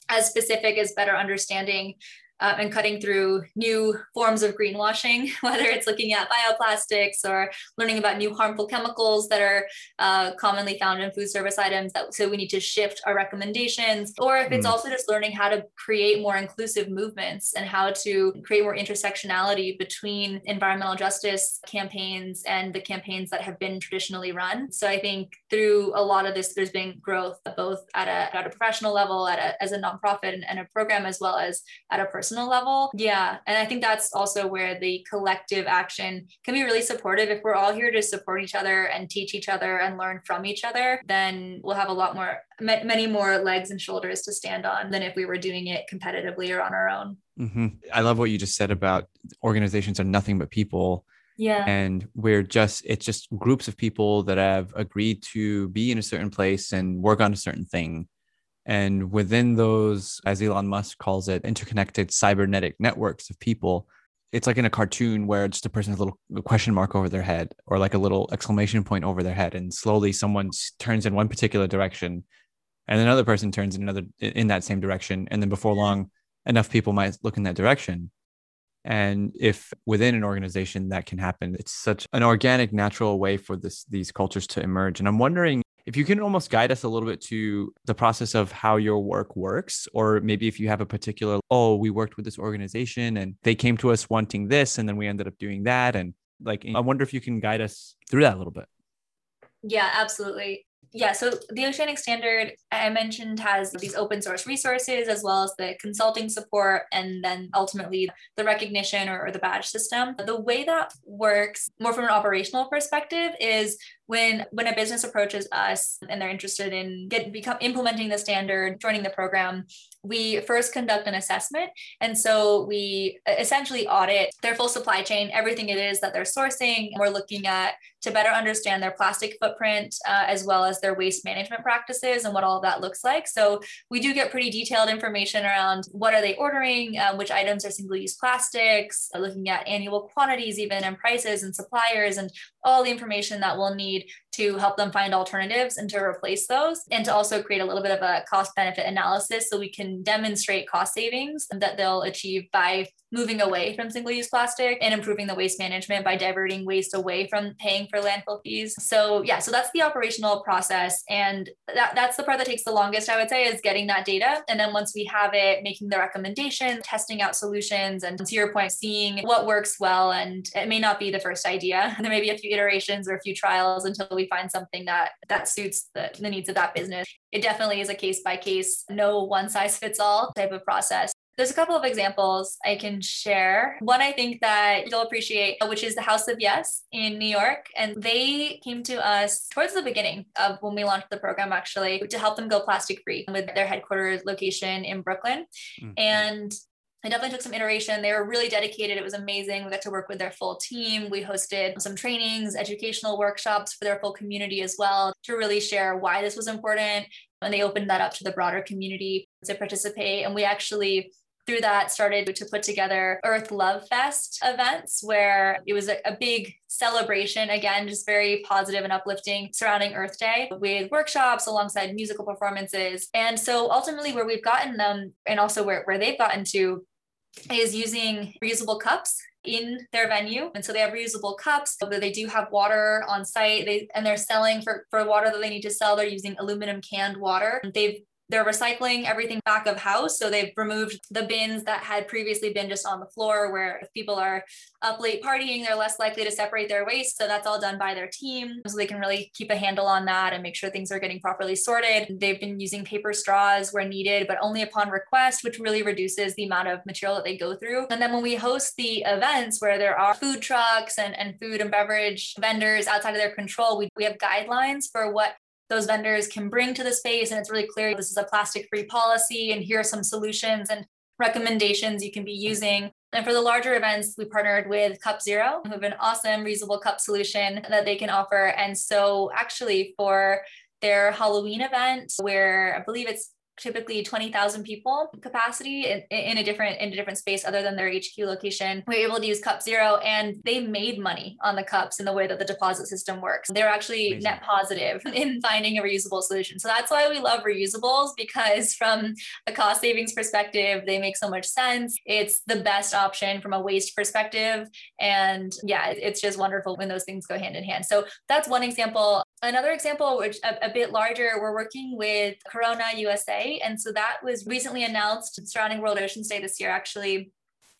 as specific as better understanding uh, and cutting through new forms of greenwashing, <laughs> whether it's looking at bioplastics or learning about new harmful chemicals that are uh, commonly found in food service items. That, so we need to shift our recommendations, or if it's Mm. also just learning how to create more inclusive movements and how to create more intersectionality between environmental justice campaigns and the campaigns that have been traditionally run. So I think through a lot of this, there's been growth both at a, at a professional level, at a, as a nonprofit and, and a program, as well as at a personal level. Yeah. And I think that's also where the collective action can be really supportive. If we're all here to support each other and teach each other and learn from each other, then we'll have a lot more, ma- many more legs and shoulders to stand on than if we were doing it competitively or on our own. hmm I love what you just said about organizations are nothing but people. Yeah. and we're just it's just groups of people that have agreed to be in a certain place and work on a certain thing and within those as elon musk calls it interconnected cybernetic networks of people it's like in a cartoon where just a person has a little question mark over their head or like a little exclamation point over their head. And slowly someone turns in one particular direction and another person turns in another in that same direction. And then before long enough people might look in that direction. And if within an organization that can happen it's such an organic natural way for this these cultures to emerge. And i'm wondering if you can almost guide us a little bit to the process of how your work works or maybe if you have a particular oh we worked with this organization and they came to us wanting this and then we ended up doing that and like i wonder if you can guide us through that a little bit Yeah, absolutely. Yeah, so the Oceanic Standard, I mentioned, has these open source resources as well as the consulting support and then ultimately the recognition or, or the badge system. The way that works, more from an operational perspective, is when when a business approaches us and they're interested in get become implementing the standard, joining the program, we first conduct an assessment. And so we essentially audit their full supply chain, everything it is that they're sourcing. We're looking at to better understand their plastic footprint uh, as well as their waste management practices and what all of that looks like. So we do get pretty detailed information around what are they ordering, uh, which items are single-use plastics, uh, looking at annual quantities even and prices and suppliers and all the information that we'll need to help them find alternatives and to replace those and to also create a little bit of a cost benefit analysis so we can demonstrate cost savings that they'll achieve by moving away from single use plastic and improving the waste management by diverting waste away from paying for landfill fees. So, yeah, so that's the operational process. And that, that's the part that takes the longest, I would say, is getting that data. And then once we have it, making the recommendation, testing out solutions, and to your point, seeing what works well. And it may not be the first idea. <laughs> There may be a few iterations or a few trials until we find something that that suits the, the needs of that business. It definitely is a case by case, no one size fits all type of process. There's a couple of examples I can share. One I think that you'll appreciate, which is the House of Yes in New York. And they came to us towards the beginning of when we launched the program, actually, to help them go plastic free with their headquarters location in Brooklyn. Mhm. And it definitely took some iteration. They were really dedicated. It was amazing. We got to work with their full team. We hosted some trainings, educational workshops for their full community as well to really share why this was important. And they opened that up to the broader community to participate. And we actually through that started to put together earth love fest events where it was a, a, big celebration again just very positive and uplifting surrounding earth day with workshops alongside musical performances. And so ultimately where we've gotten them and also where, where they've gotten to is using reusable cups in their venue. And so they have reusable cups but they do have water on site. They and they're selling for for water that they need to sell. They're using aluminum canned water. They've they're recycling everything back of house. So they've removed the bins that had previously been just on the floor where if people are up late partying, they're less likely to separate their waste. So that's all done by their team. So they can really keep a handle on that and make sure things are getting properly sorted. They've been using paper straws where needed, but only upon request, which really reduces the amount of material that they go through. And then when we host the events where there are food trucks and, and food and beverage vendors outside of their control, we, we have guidelines for what those vendors can bring to the space. And it's really clear this is a plastic free policy, and here are some solutions and recommendations you can be using. And for the larger events, we partnered with Cup Zero, who have an awesome reusable cup solution that they can offer. And so, actually, for their Halloween event, where I believe it's typically 20,000 people capacity in, in, a different in a different space other than their HQ location. We were able to use Cup Zero and they made money on the cups in the way that the deposit system works. They're actually Amazing. net positive <laughs> in finding a reusable solution. So that's why we love reusables because from a cost savings perspective, they make so much sense. It's the best option from a waste perspective and yeah, it's just wonderful when those things go hand in hand. So that's one example. Another example, which a, a bit larger, we're working with Corona USA. And so that was recently announced surrounding World Oceans Day this year, actually.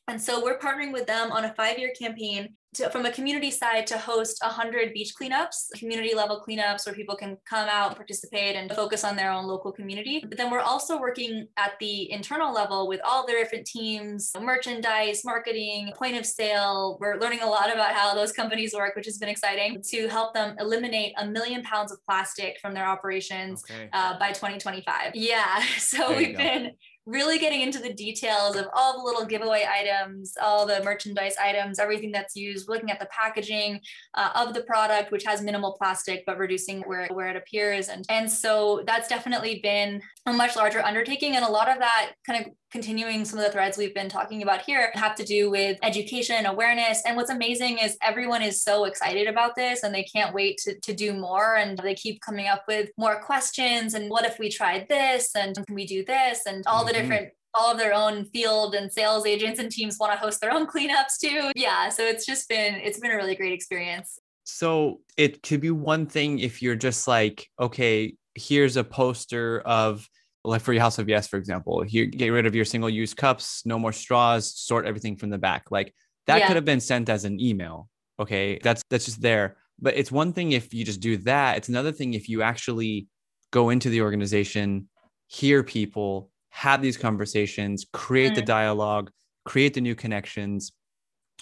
And so we're partnering with them on a five year campaign to, from a community side to host 100 beach cleanups, community level cleanups where people can come out and participate and focus on their own local community. But then we're also working at the internal level with all the different teams, merchandise, marketing, point of sale. We're learning a lot about how those companies work, which has been exciting to help them eliminate a million pounds of plastic from their operations okay. uh, by 2025. Yeah. <laughs> So we've been really getting into the details of all the little giveaway items, all the merchandise items, everything that's used, looking at the packaging uh, of the product, which has minimal plastic, but reducing where, where it appears. And, and so that's definitely been a much larger undertaking. And a lot of that kind of continuing some of the threads we've been talking about here have to do with education awareness. And what's amazing is everyone is so excited about this and they can't wait to, to do more. And they keep coming up with more questions and what if we tried this and can we do this? And all the mm-hmm. different all of their own field and sales agents and teams want to host their own cleanups too. Yeah so it's just been it's been a really great experience. So it could be one thing if you're just like okay here's a poster of like for your house of yes, for example, you get rid of your single use cups, no more straws, sort everything from the back. Like that yeah. could have been sent as an email. Okay. That's that's just there. But it's one thing if you just do that. It's another thing if you actually go into the organization, hear people, have these conversations, create mm. the dialogue, create the new connections,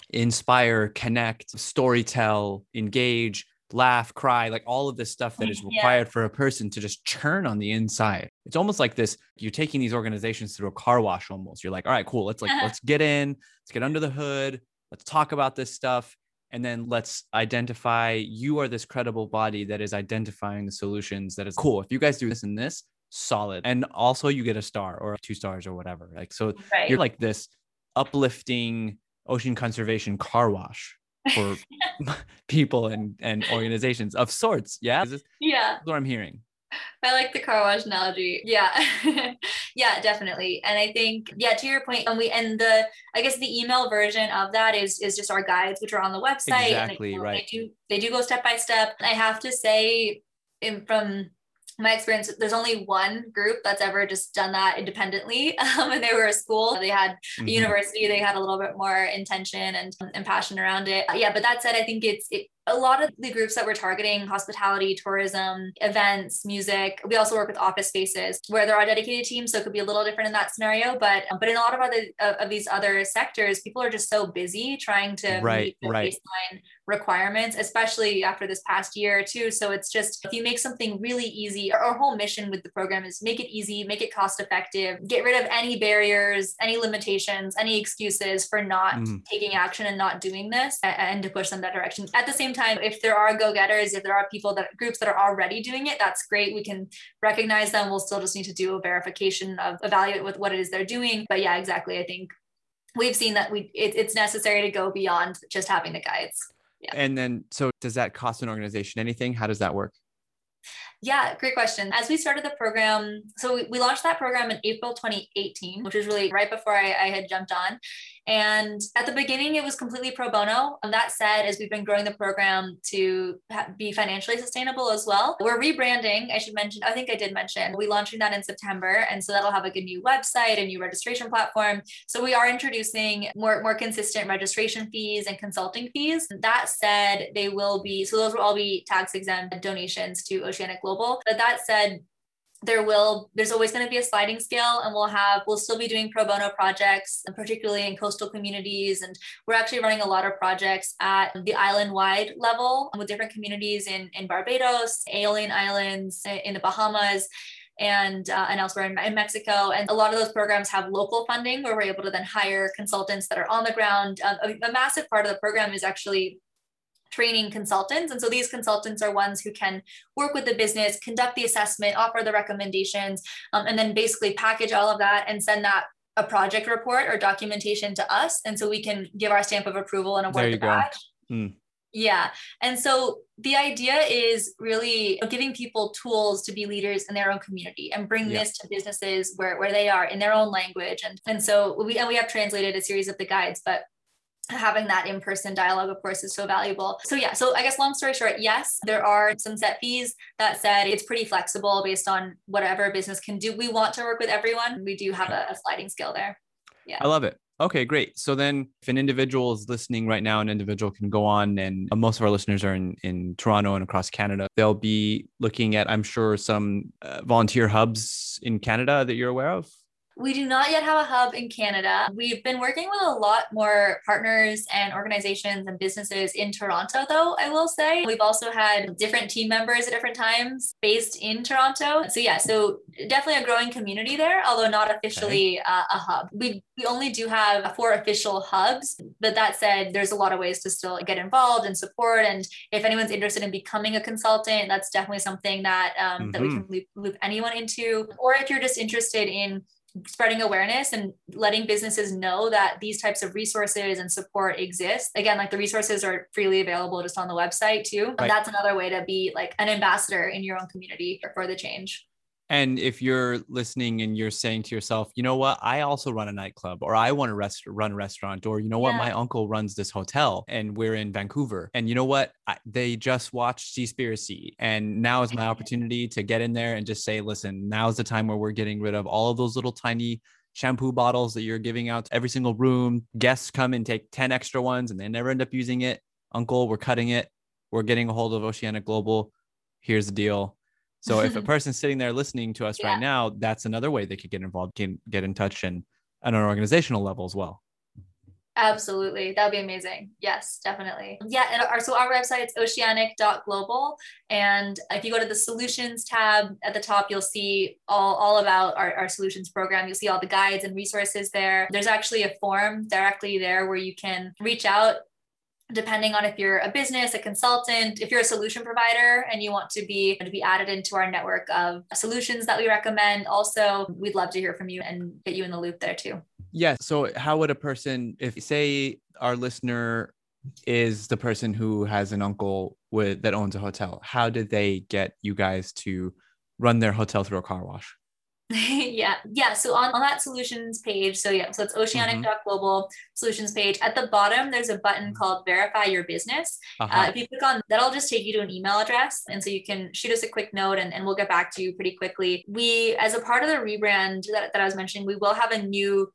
inspire, connect, storytell, engage, laugh, cry, like all of this stuff that is <laughs> required yeah. for a person to just churn on the inside. It's almost like this you're taking these organizations through a car wash almost. You're like, all right, cool. Let's like uh-huh. let's get in, let's get under the hood, let's talk about this stuff and then let's identify you are this credible body that is identifying the solutions that is cool. If you guys do this and this, solid. And also you get a star or two stars or whatever. Like so right. you're like this uplifting ocean conservation car wash for <laughs> <laughs> people and and organizations of sorts. Yeah. This, yeah. That's what I'm hearing. I like the car wash analogy. Yeah. <laughs> yeah, definitely. And I think, yeah, to your point, and we and the I guess the email version of that is is just our guides, which are on the website. Exactly. And, right. They do they do go step by step. I have to say in, from my experience, there's only one group that's ever just done that independently. <laughs> Um, and they were a school, they had mm-hmm. a university, they had a little bit more intention and, and passion around it. Yeah, but that said, I think it's it, a lot of the groups that we're targeting hospitality tourism events music we also work with office spaces where there are dedicated teams so it could be a little different in that scenario but um, but in a lot of other of these other sectors people are just so busy trying to right, meet the right. baseline requirements especially after this past year too so it's just if you make something really easy our whole mission with the program is make it easy make it cost effective get rid of any barriers any limitations any excuses for not mm. taking action and not doing this and, to push them that direction at the same time, if there are go-getters, if there are people that groups that are already doing it, that's great. We can recognize them. We'll still just need to do a verification of evaluate with what it is they're doing. But yeah, exactly. I think we've seen that we it, it's necessary to go beyond just having the guides. Yeah. And then, so does that cost an organization anything? How does that work? Yeah, great question. As we started the program, so we, we launched that program in April 2018, which was really right before I, I had jumped on. And at the beginning, it was completely pro bono. And that said, as we've been growing the program to be financially sustainable as well, we're rebranding. I should mention, I think I did mention, we're launching that in September. And so that'll have like a new website, a new registration platform. So we are introducing more, more consistent registration fees and consulting fees. That said, they will be, so those will all be tax exempt donations to Oceanic Global. But that said, there will there's always going to be a sliding scale and we'll have we'll still be doing pro bono projects particularly in coastal communities and we're actually running a lot of projects at the island wide level with different communities in in barbados Aeolian islands in the bahamas and uh, and elsewhere in, in, Mexico. And a lot of those programs have local funding where we're able to then hire consultants that are on the ground. Um, a, a, massive part of the program is actually training consultants. And so these consultants are ones who can work with the business, conduct the assessment, offer the recommendations, um, and then basically package all of that and send that a project report or documentation to us. And so we can give our stamp of approval and award the badge. Mm. Yeah. And so the idea is really giving people tools to be leaders in their own community and bring yeah. this to businesses where, where they are in their own language. And, and so we, and we have translated a series of the guides, but having that in-person dialogue of course is so valuable so yeah so i guess long story short yes there are some set fees that said it's pretty flexible based on whatever business can do we want to work with everyone we do have a, a sliding scale there yeah i love it Okay, great. So then if an individual is listening right now, an individual can go on and most of our listeners are in, in Toronto and across Canada. They'll be looking at, I'm sure, some uh, volunteer hubs in Canada that you're aware of. We do not yet have a hub in Canada. We've been working with a lot more partners and organizations and businesses in Toronto, though, I will say. We've also had different team members at different times based in Toronto. So, yeah, so definitely a growing community there, although not officially okay. uh, a hub. We, we only do have four official hubs, but that said, there's a lot of ways to still get involved and support. And if anyone's interested in becoming a consultant, that's definitely something that, um, mm-hmm. that we mm-hmm. can loop, loop anyone into. Or if you're just interested in spreading awareness and letting businesses know that these types of resources and support exist. Again, like the resources are freely available just on the website too. Right. That's another way to be like an ambassador in your own community for the change. And if you're listening and you're saying to yourself, you know what, I also run a nightclub, or I want to rest- run a restaurant, or you know what, yeah. my uncle runs this hotel and we're in Vancouver. And you know what, I, they just watched Seaspiracy. And now is my opportunity to get in there and just say, listen, now's the time where we're getting rid of all of those little tiny shampoo bottles that you're giving out to every single room. Guests come and take 10 extra ones and they never end up using it. Uncle, we're cutting it. We're getting a hold of Oceanic Global. Here's the deal so if a <laughs> person's sitting there listening to us yeah. right now, that's another way they could get involved, can get in touch and on an organizational level as well. Absolutely. That would be amazing. Yes, definitely. Yeah. And our, so our website is oceanic.global. And if you go to the solutions tab at the top, you'll see all, all about our, our solutions program. You'll see all the guides and resources there. There's actually a form directly there where you can reach out depending on if you're a business a consultant if you're a solution provider and you want to be to be added into our network of solutions that we recommend. Also we'd love to hear from you and get you in the loop there too. Yeah so how would a person if say our listener is the person who has an uncle with that owns a hotel how did they get you guys to run their hotel through a car wash <laughs> yeah yeah so on, on that solutions page so yeah so it's oceanic.global mm-hmm. solutions page at the bottom there's a button mm-hmm. called verify your business uh-huh. uh, if you click on that'll just take you to an email address and so you can shoot us a quick note and, and we'll get back to you pretty quickly we as a part of the rebrand that, that i was mentioning we will have a new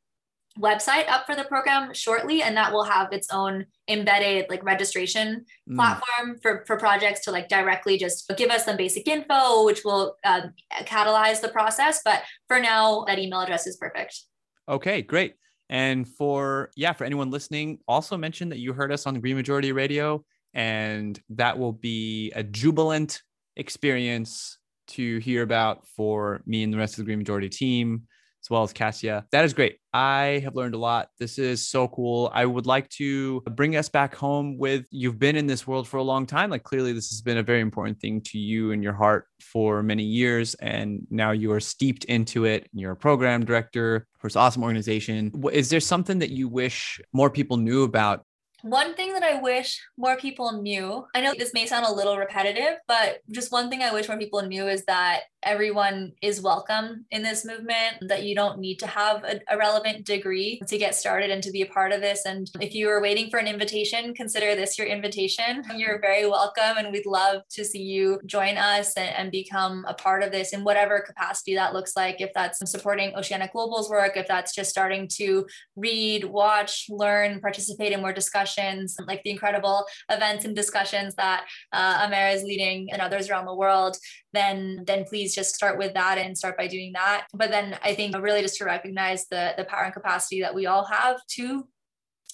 website up for the program shortly and that will have its own embedded like registration mm. platform for, for projects to like directly just give us some basic info which will uh, catalyze the process. But for now that email address is perfect. Okay great. And for yeah for anyone listening also mention that you heard us on the green majority radio and that will be a jubilant experience to hear about for me and the rest of the green majority team as well as Cassia. That is great. I have learned a lot. This is so cool. I would like to bring us back home with you've been in this world for a long time. Like clearly, this has been a very important thing to you and your heart for many years. And now you are steeped into it. You're a program director for this awesome organization. Is there something that you wish more people knew about one thing that I wish more people knew, I know this may sound a little repetitive, but just one thing I wish more people knew is that everyone is welcome in this movement, that you don't need to have a, a, relevant degree to get started and to be a part of this. And if you are waiting for an invitation, consider this your invitation. <laughs> You're very welcome, and we'd love to see you join us and, and become a part of this in whatever capacity that looks like. If that's supporting Oceanic Global's work, if that's just starting to read, watch, learn, participate in more discussions, like the incredible events and discussions that uh, Amer is leading and others around the world, then then please just start with that and start by doing that. But then I think really just to recognize the the power and capacity that we all have to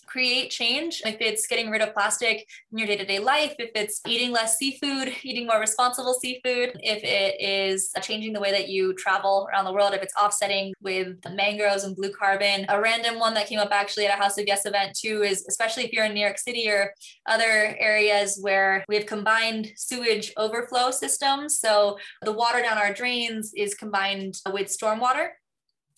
create change. If it's getting rid of plastic in your day to day life, if it's eating less seafood, <laughs> eating more responsible seafood, if it is changing the way that you travel around the world, if it's offsetting with mangroves and blue carbon. A random one that came up actually at a House of Yes event too is especially if you're in New York City or other areas where we have combined sewage overflow systems. So the water down our drains is combined with stormwater.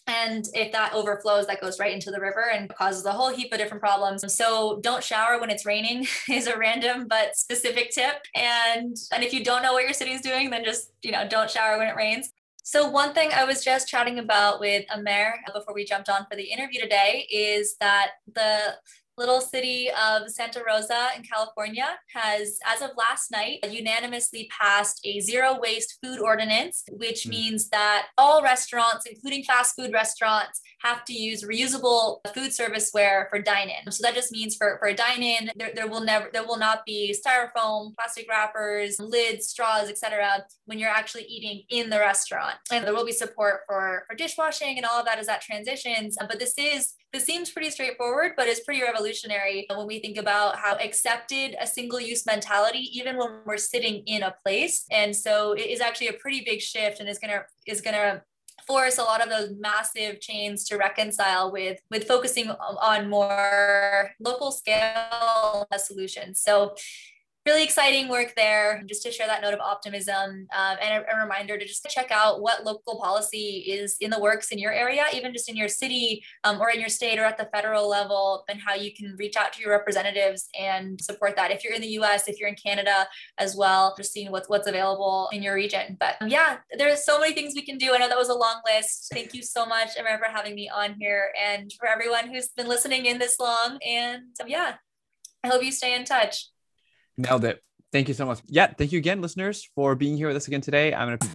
And if that overflows, that goes right into the river and causes a whole heap of different problems. So don't shower when it's raining <laughs> is a random but specific tip. And and if you don't know what your city is doing, then just you know don't shower when it rains. So one thing I was just chatting about with Amer before we jumped on for the interview today is that the little city of Santa Rosa in California has, as of last night, unanimously passed a zero waste food ordinance, which mm. means that all restaurants, including fast food restaurants, have to use reusable food service ware for dine-in. So that just means for, for a dine-in, there, there will never there will not be styrofoam, plastic wrappers, lids, straws, etc. when you're actually eating in the restaurant. And there will be support for, for dishwashing and all of that as that transitions. Uh, but this is this seems pretty straightforward, but it's pretty revolutionary when we think about how accepted a single use mentality, even when we're sitting in a place. And so it is actually a pretty big shift and is gonna is gonna force a lot of those massive chains to reconcile with with focusing on more local scale solutions. So really exciting work there. Just to share that note of optimism um, and a, a, reminder to just check out what local policy is in the works in your area, even just in your city um, or in your state or at the federal level, and how you can reach out to your representatives and support that. If you're in the U.S., if you're in Canada as well, just seeing what's what's available in your region. But um, yeah, there's so many things we can do. I know that was a long list. Thank you so much, Emma, for having me on here, and for everyone who's been listening in this long. And um, yeah, I hope you stay in touch. Nailed it. Thank you so much. Yeah, thank you again, listeners, for being here with us again today. I'm going to